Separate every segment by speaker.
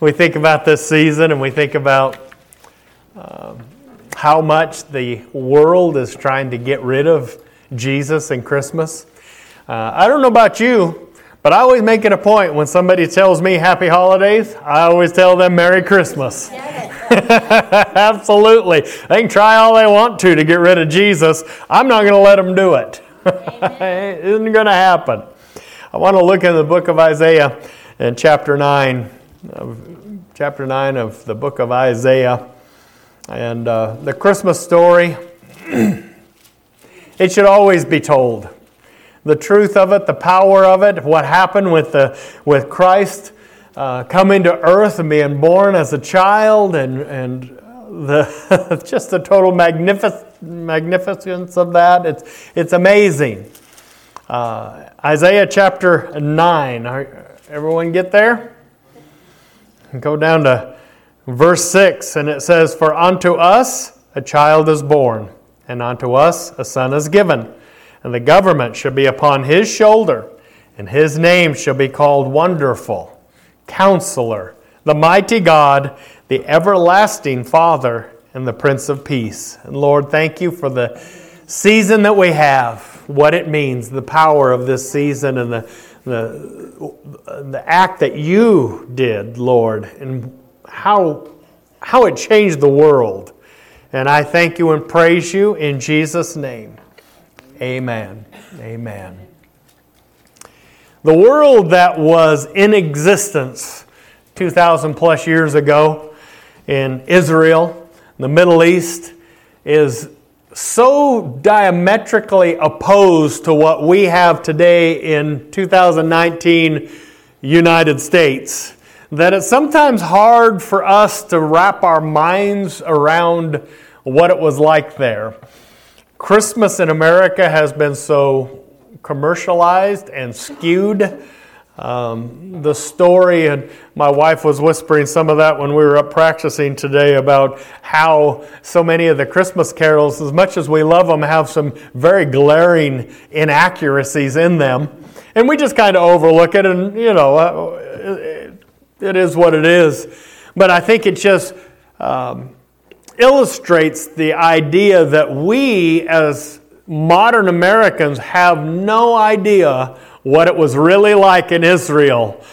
Speaker 1: we think about this season and we think about um, how much the world is trying to get rid of Jesus and Christmas. Uh, I don't know about you, but I always make it a point when somebody tells me happy holidays, I always tell them Merry Christmas. Absolutely. They can try all they want to to get rid of Jesus. I'm not going to let them do it. it isn't going to happen. I want to look in the book of Isaiah in chapter 9, chapter 9 of the book of Isaiah. And uh, the Christmas story, it should always be told. The truth of it, the power of it, what happened with, the, with Christ uh, coming to earth and being born as a child, and, and the, just the total magnific- magnificence of that. It's, it's amazing. Uh, Isaiah chapter 9. Everyone get there? Go down to verse 6, and it says, For unto us a child is born, and unto us a son is given, and the government shall be upon his shoulder, and his name shall be called Wonderful, Counselor, the Mighty God, the Everlasting Father, and the Prince of Peace. And Lord, thank you for the season that we have, what it means, the power of this season, and the, the, the act that you did, Lord, and how, how it changed the world. And I thank you and praise you in Jesus' name. Amen. Amen. The world that was in existence 2,000 plus years ago in Israel, the Middle East, is so diametrically opposed to what we have today in 2019 United States that it's sometimes hard for us to wrap our minds around what it was like there. Christmas in America has been so commercialized and skewed. Um, the story, and my wife was whispering some of that when we were up practicing today about how so many of the Christmas carols, as much as we love them, have some very glaring inaccuracies in them. And we just kind of overlook it, and you know, uh, it is what it is. But I think it just um, illustrates the idea that we, as modern Americans, have no idea what it was really like in Israel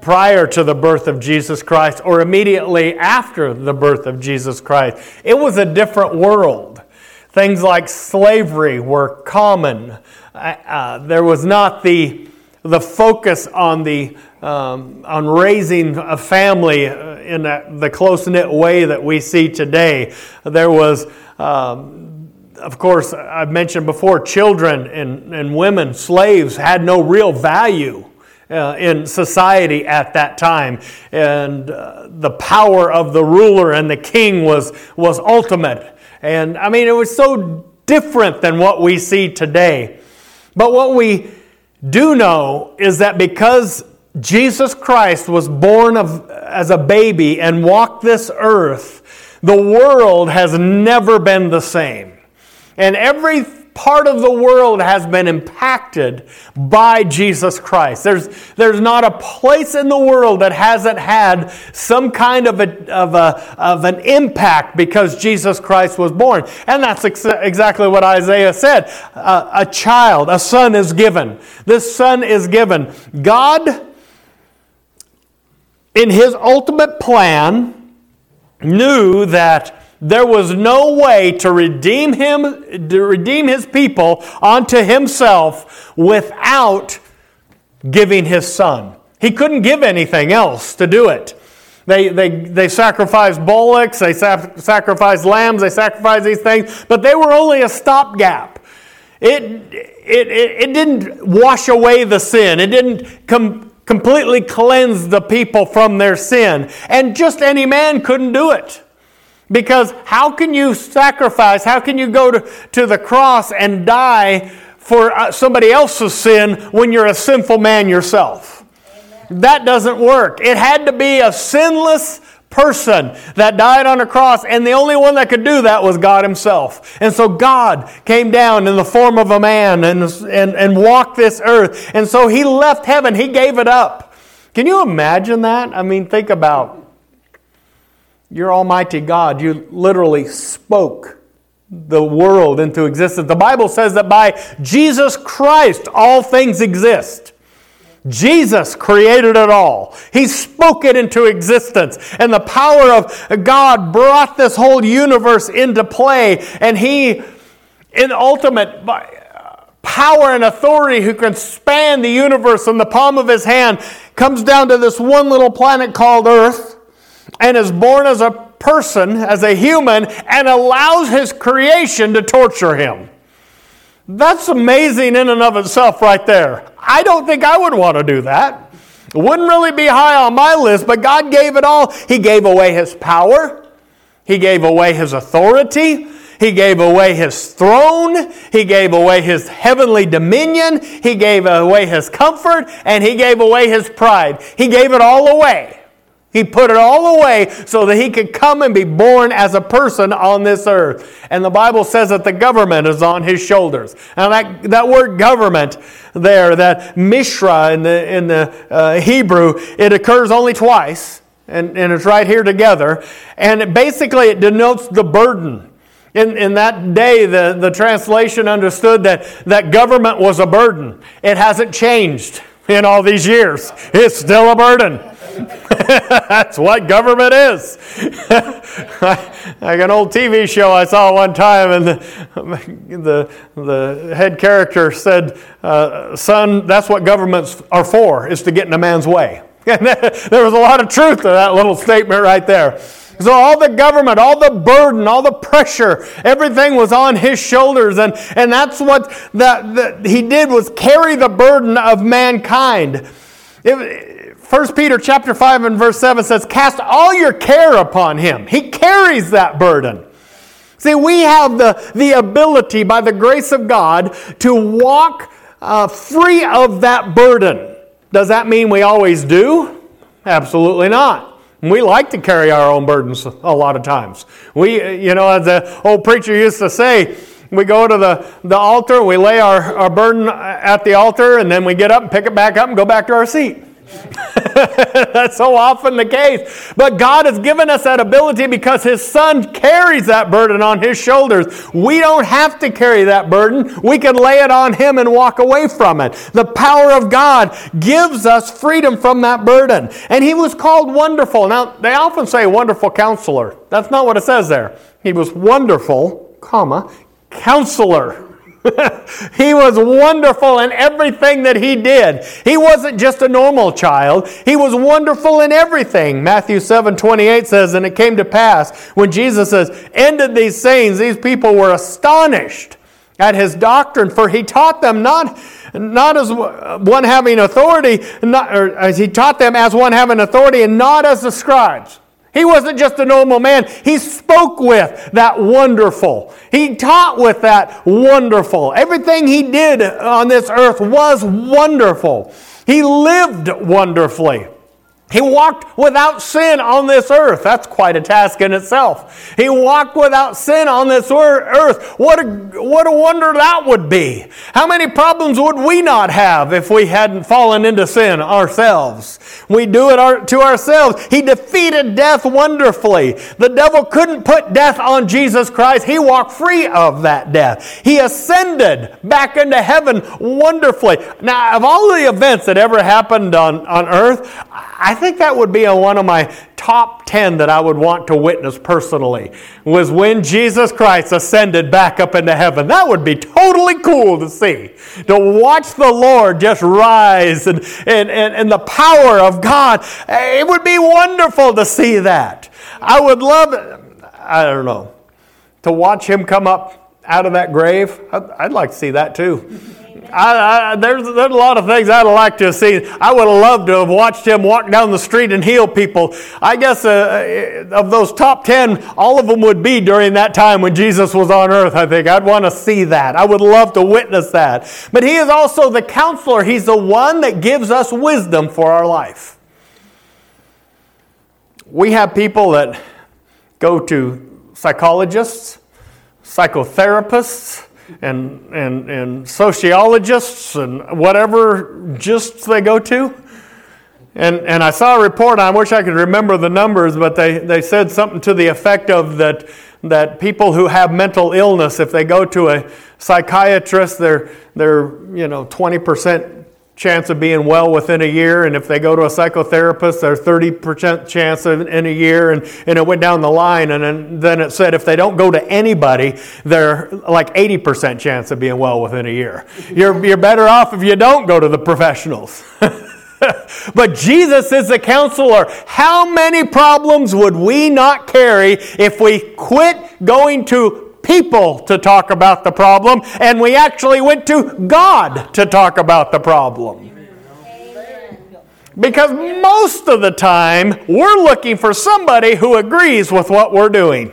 Speaker 1: prior to the birth of Jesus Christ or immediately after the birth of Jesus Christ. It was a different world. Things like slavery were common. Uh, uh there was not the, the focus on the um, on raising a family in the close knit way that we see today. There was, um, of course, I've mentioned before, children and, and women, slaves, had no real value. Uh, in society at that time. And uh, the power of the ruler and the king was, was ultimate. And I mean, it was so different than what we see today. But what we do know is that because Jesus Christ was born of, as a baby and walked this earth, the world has never been the same. And every part of the world has been impacted by Jesus Christ. There's, there's not a place in the world that hasn't had some kind of, a, of, a, of an impact because Jesus Christ was born. And that's ex- exactly what Isaiah said. Uh, a child, a son is given. This son is given. God in his ultimate plan, knew that there was no way to redeem him, to redeem his people unto himself without giving his son. He couldn't give anything else to do it. They, they, they sacrificed bullocks, they sacrificed lambs, they sacrificed these things, but they were only a stopgap. It, it, it, it didn't wash away the sin. It didn't com- completely cleanse the people from their sin. And just any man couldn't do it. Because how can you sacrifice, how can you go to, to the cross and die for uh, somebody else's sin when you're a sinful man yourself? Amen. That doesn't work. It had to be a sinless person that died on a cross, and the only one that could do that was God Himself. And so God came down in the form of a man and, and, and walked this earth. And so He left heaven, He gave it up. Can you imagine that? I mean, think about You're Almighty God. You literally spoke the world into existence. The Bible says that by Jesus Christ, all things exist. Jesus created it all. He spoke it into existence. And the power of God brought this whole universe into play. And He, in ultimate power and authority, who can span the universe in the palm of His hand, comes down to this one little planet called Earth and is born as a person, as a human, and allows His creation to torture Him. That's amazing in and of itself, right there. I don't think I would want to do that. It wouldn't really be high on my list, but God gave it all. He gave away His power, He gave away His authority. He gave away his throne. He gave away his heavenly dominion. He gave away his comfort and he gave away his pride. He gave it all away. He put it all away so that he could come and be born as a person on this earth. And the Bible says that the government is on his shoulders. Now, that, that word government there, that mishra in the, in the uh, Hebrew, it occurs only twice, and, and it's right here together. And it, basically, it denotes the burden. In, in that day, the, the translation understood that, that government was a burden. It hasn't changed in all these years, it's still a burden. That's what government is. like an old TV show I saw one time, and the, the, the head character said, uh, Son, that's what governments are for, is to get in a man's way. And there was a lot of truth to that little statement right there. So all the government, all the burden, all the pressure, everything was on his shoulders. And, and that's what that, that he did was carry the burden of mankind. It, 1 Peter chapter 5 and verse 7 says, Cast all your care upon him. He carries that burden. See, we have the, the ability by the grace of God to walk uh, free of that burden. Does that mean we always do? Absolutely not. We like to carry our own burdens a lot of times. We, you know, as the old preacher used to say, we go to the, the altar, we lay our, our burden at the altar, and then we get up and pick it back up and go back to our seat. That's so often the case. But God has given us that ability because His Son carries that burden on His shoulders. We don't have to carry that burden. We can lay it on Him and walk away from it. The power of God gives us freedom from that burden. And He was called wonderful. Now, they often say wonderful counselor. That's not what it says there. He was wonderful, comma, counselor. he was wonderful in everything that he did. He wasn't just a normal child, he was wonderful in everything. Matthew 7 28 says, And it came to pass when Jesus has ended these sayings, these people were astonished at his doctrine, for he taught them not, not as one having authority, not, or as he taught them as one having authority, and not as the scribes. He wasn't just a normal man. He spoke with that wonderful. He taught with that wonderful. Everything he did on this earth was wonderful. He lived wonderfully. He walked without sin on this earth. That's quite a task in itself. He walked without sin on this earth. What a, what a wonder that would be. How many problems would we not have if we hadn't fallen into sin ourselves? We do it our, to ourselves. He defeated death wonderfully. The devil couldn't put death on Jesus Christ. He walked free of that death. He ascended back into heaven wonderfully. Now, of all the events that ever happened on, on earth, I think that would be a, one of my top 10 that I would want to witness personally was when Jesus Christ ascended back up into heaven. That would be totally cool to see. To watch the Lord just rise and, and, and, and the power of God. It would be wonderful to see that. I would love, I don't know, to watch him come up out of that grave. I'd, I'd like to see that too. I, I, there's, there's a lot of things I'd like to have seen. I would have loved to have watched him walk down the street and heal people. I guess uh, uh, of those top 10, all of them would be during that time when Jesus was on earth, I think. I'd want to see that. I would love to witness that. But he is also the counselor, he's the one that gives us wisdom for our life. We have people that go to psychologists, psychotherapists, and, and, and sociologists and whatever just they go to. And, and I saw a report, I wish I could remember the numbers, but they, they said something to the effect of that, that people who have mental illness, if they go to a psychiatrist, they're, they're you know, 20% chance of being well within a year. And if they go to a psychotherapist, there's 30% chance of, in a year. And, and it went down the line. And then, then it said if they don't go to anybody, they're like 80% chance of being well within a year. You're, you're better off if you don't go to the professionals. but Jesus is the counselor. How many problems would we not carry if we quit going to people to talk about the problem, and we actually went to God to talk about the problem. Because most of the time, we're looking for somebody who agrees with what we're doing.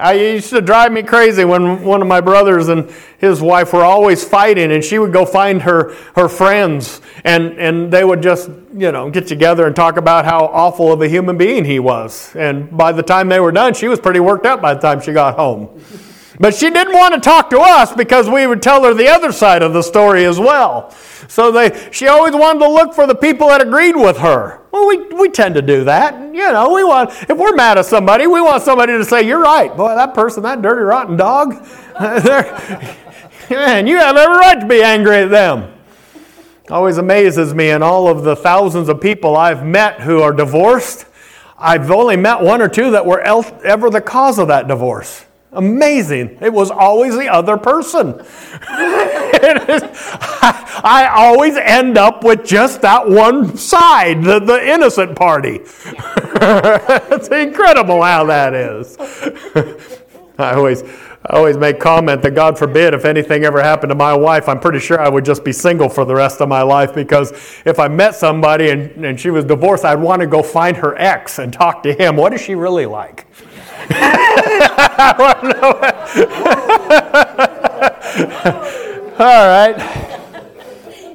Speaker 1: I used to drive me crazy when one of my brothers and his wife were always fighting, and she would go find her, her friends, and, and they would just, you know, get together and talk about how awful of a human being he was. And by the time they were done, she was pretty worked up by the time she got home. But she didn't want to talk to us because we would tell her the other side of the story as well. So they, she always wanted to look for the people that agreed with her. Well, we, we tend to do that. You know, we want, if we're mad at somebody, we want somebody to say, You're right. Boy, that person, that dirty, rotten dog, man, you have every right to be angry at them. Always amazes me in all of the thousands of people I've met who are divorced. I've only met one or two that were ever the cause of that divorce. Amazing. It was always the other person. I, I, always end up with just that one side, the, the innocent party. it's incredible how that is. I always, I always make comment that God forbid if anything ever happened to my wife, I'm pretty sure I would just be single for the rest of my life because if I met somebody and, and she was divorced, I'd want to go find her ex and talk to him. What is she really like? All right.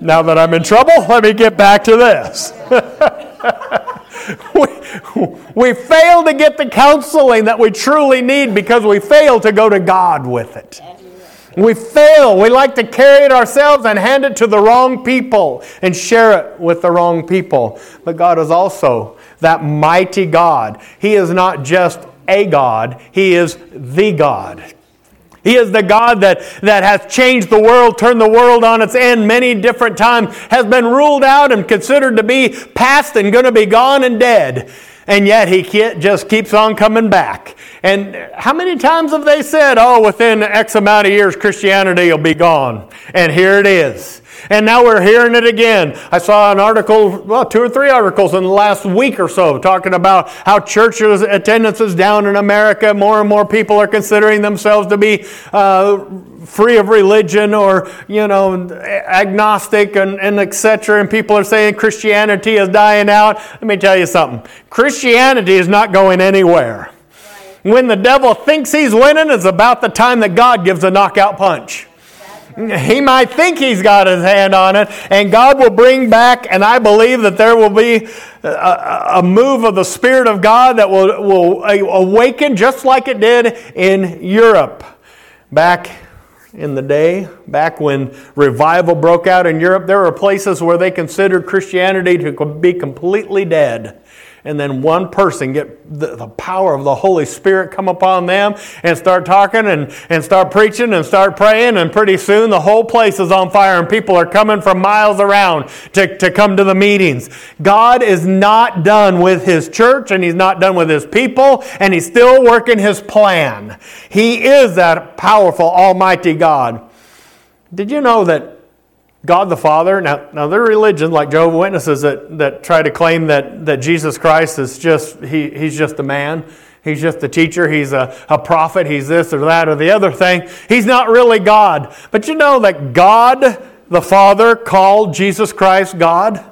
Speaker 1: Now that I'm in trouble, let me get back to this. we, we fail to get the counseling that we truly need because we fail to go to God with it. We fail. We like to carry it ourselves and hand it to the wrong people and share it with the wrong people. But God is also that mighty God. He is not just a God, He is the God. He is the God that, that has changed the world, turned the world on its end many different times, has been ruled out and considered to be past and going to be gone and dead. And yet he just keeps on coming back. And how many times have they said, oh, within X amount of years, Christianity will be gone? And here it is. And now we're hearing it again. I saw an article, well, two or three articles in the last week or so talking about how churches attendance is down in America. More and more people are considering themselves to be uh, free of religion or, you know, eh, agnostic and, and etc. And people are saying Christianity is dying out. Let me tell you something. Christianity is not going anywhere. When the devil thinks he's winning, it's about the time that God gives a knockout punch. He might think he's got his hand on it, and God will bring back, and I believe that there will be a, a move of the Spirit of God that will, will awaken just like it did in Europe back in the day, back when revival broke out in Europe. There were places where they considered Christianity to be completely dead and then one person get the, the, power of the Holy Spirit come upon them and start talking and, and start preaching and start praying, and pretty soon the whole place is on fire and people are coming from miles around to, to come to the meetings. God is not done with His church and He's not done with His people, and He's still working His plan. He is that powerful, almighty God. Did you know that God the Father. Now, now there are religions like Jehovah Witnesses that, that try to claim that, that Jesus Christ is just, he, he's just a man. He's just a teacher. He's a, a prophet. He's this or that or the other thing. He's not really God. But you know that God the Father called Jesus Christ God?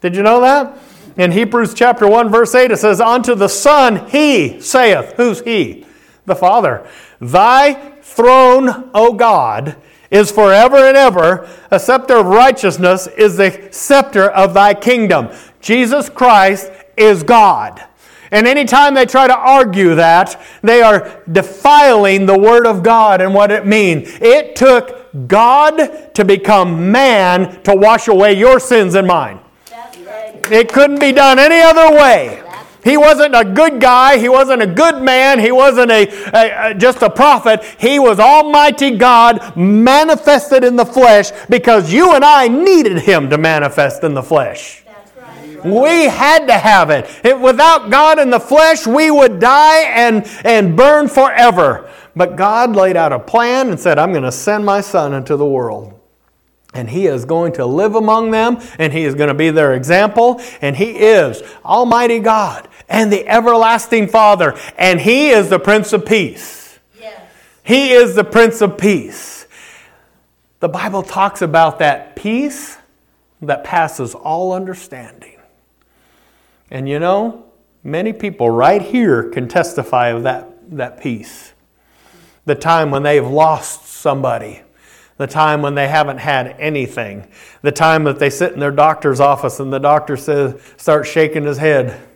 Speaker 1: Did you know that? In Hebrews chapter 1, verse 8, it says, Unto the Son he saith, Who's he? The Father. Thy throne, O God, is forever and ever. A scepter of righteousness is the scepter of thy kingdom. Jesus Christ is God. And anytime they try to argue that, they are defiling the Word of God and what it means. It took God to become man to wash away your sins and mine. It couldn't be done any other way. He wasn't a good guy. He wasn't a good man. He wasn't a, a, a, just a prophet. He was Almighty God manifested in the flesh because you and I needed Him to manifest in the flesh. We had to have it. it. Without God in the flesh, we would die and, and burn forever. But God laid out a plan and said, I'm going to send my son into the world. And he is going to live among them, and he is going to be their example, and he is Almighty God and the everlasting Father, and he is the Prince of Peace. Yes. He is the Prince of Peace. The Bible talks about that peace that passes all understanding. And you know, many people right here can testify of that, that peace. The time when they've lost somebody, the time when they haven't had anything, the time that they sit in their doctor's office and the doctor says, starts shaking his head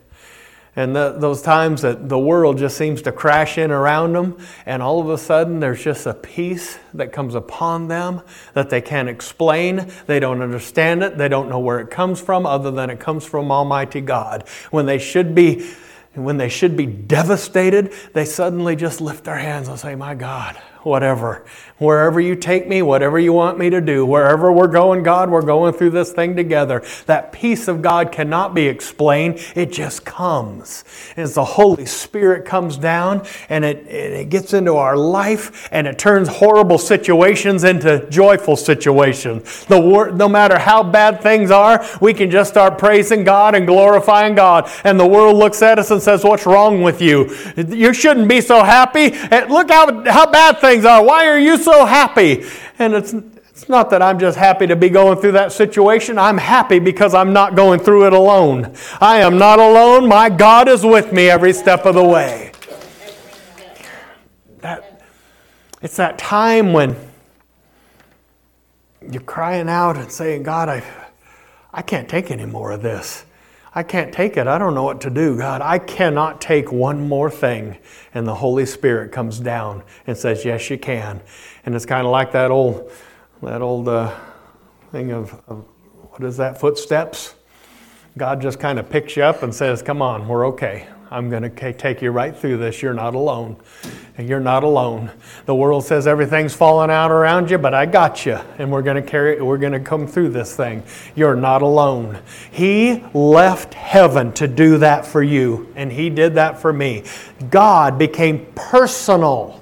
Speaker 1: and the, those times that the world just seems to crash in around them, and all of a sudden there's just a peace that comes upon them that they can't explain. They don't understand it. They don't know where it comes from, other than it comes from Almighty God. When they should be, when they should be devastated, they suddenly just lift their hands and say, "My God, whatever. Wherever you take me, whatever you want me to do, wherever we're going, God, we're going through this thing together. That peace of God cannot be explained, it just comes. As the Holy Spirit comes down and it, it gets into our life and it turns horrible situations into joyful situations. The wor- no matter how bad things are, we can just start praising God and glorifying God. And the world looks at us and says, What's wrong with you? You shouldn't be so happy. Look how, how bad things things are. Why are you so happy? And it's, it's not that I'm just happy to be going through that situation. I'm happy because I'm not going through it alone. I am not alone. My God is with me every step of the way. That, it's that time when you're crying out and saying, God, I, I can't take any more of this. I can't take it. I don't know what to do. God, I cannot take one more thing. And the Holy Spirit comes down and says, Yes, you can. And it's kind of like that old, that old uh, thing of, of, what is that, footsteps? God just kind of picks you up and says, Come on, we're okay. I'm going to take you right through this. You're not alone. And you're not alone. The world says everything's falling out around you, but I got you. And we're going to carry we're going to come through this thing. You're not alone. He left heaven to do that for you, and he did that for me. God became personal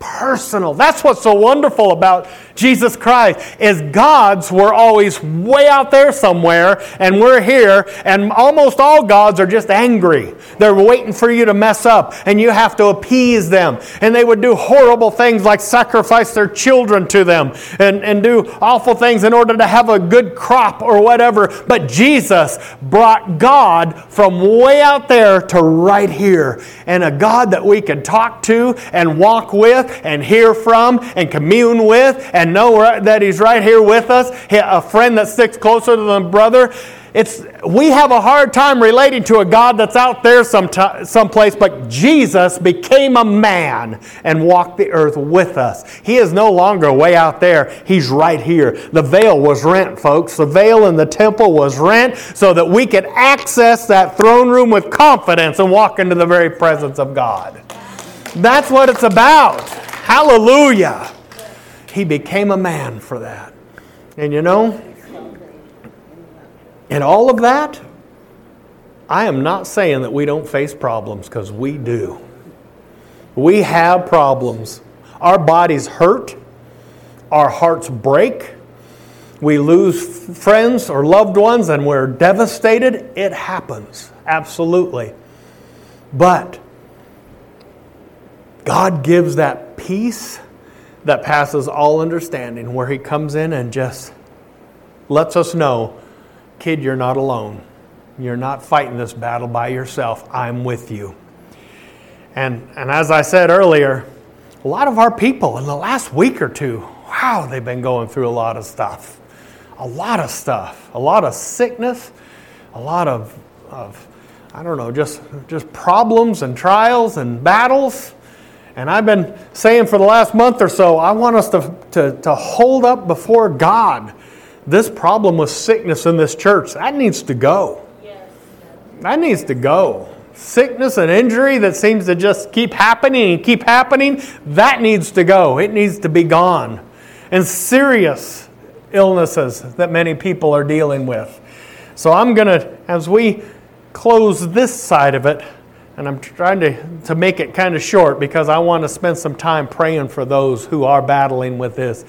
Speaker 1: personal. That's what's so wonderful about Jesus Christ is God's were always way out there somewhere and we're here and almost all gods are just angry. They're waiting for you to mess up and you have to appease them. And they would do horrible things like sacrifice their children to them and, and do awful things in order to have a good crop or whatever. But Jesus brought God from way out there to right here and a God that we can talk to and walk with and hear from and commune with and know that He's right here with us, a friend that sticks closer to the brother. It's, we have a hard time relating to a God that's out there some someplace, but Jesus became a man and walked the earth with us. He is no longer way out there, He's right here. The veil was rent, folks. The veil in the temple was rent so that we could access that throne room with confidence and walk into the very presence of God. That's what it's about. Hallelujah. He became a man for that. And you know, in all of that, I am not saying that we don't face problems because we do. We have problems. Our bodies hurt, our hearts break, we lose friends or loved ones and we're devastated. It happens, absolutely. But God gives that peace that passes all understanding, where He comes in and just lets us know, kid, you're not alone. You're not fighting this battle by yourself. I'm with you. And, and as I said earlier, a lot of our people in the last week or two, wow, they've been going through a lot of stuff. A lot of stuff. A lot of sickness, a lot of, of I don't know, just, just problems and trials and battles. And I've been saying for the last month or so, I want us to, to, to hold up before God this problem with sickness in this church. That needs to go. That needs to go. Sickness and injury that seems to just keep happening and keep happening, that needs to go. It needs to be gone. And serious illnesses that many people are dealing with. So I'm going to, as we close this side of it, and I'm trying to, to make it kind of short because I want to spend some time praying for those who are battling with this.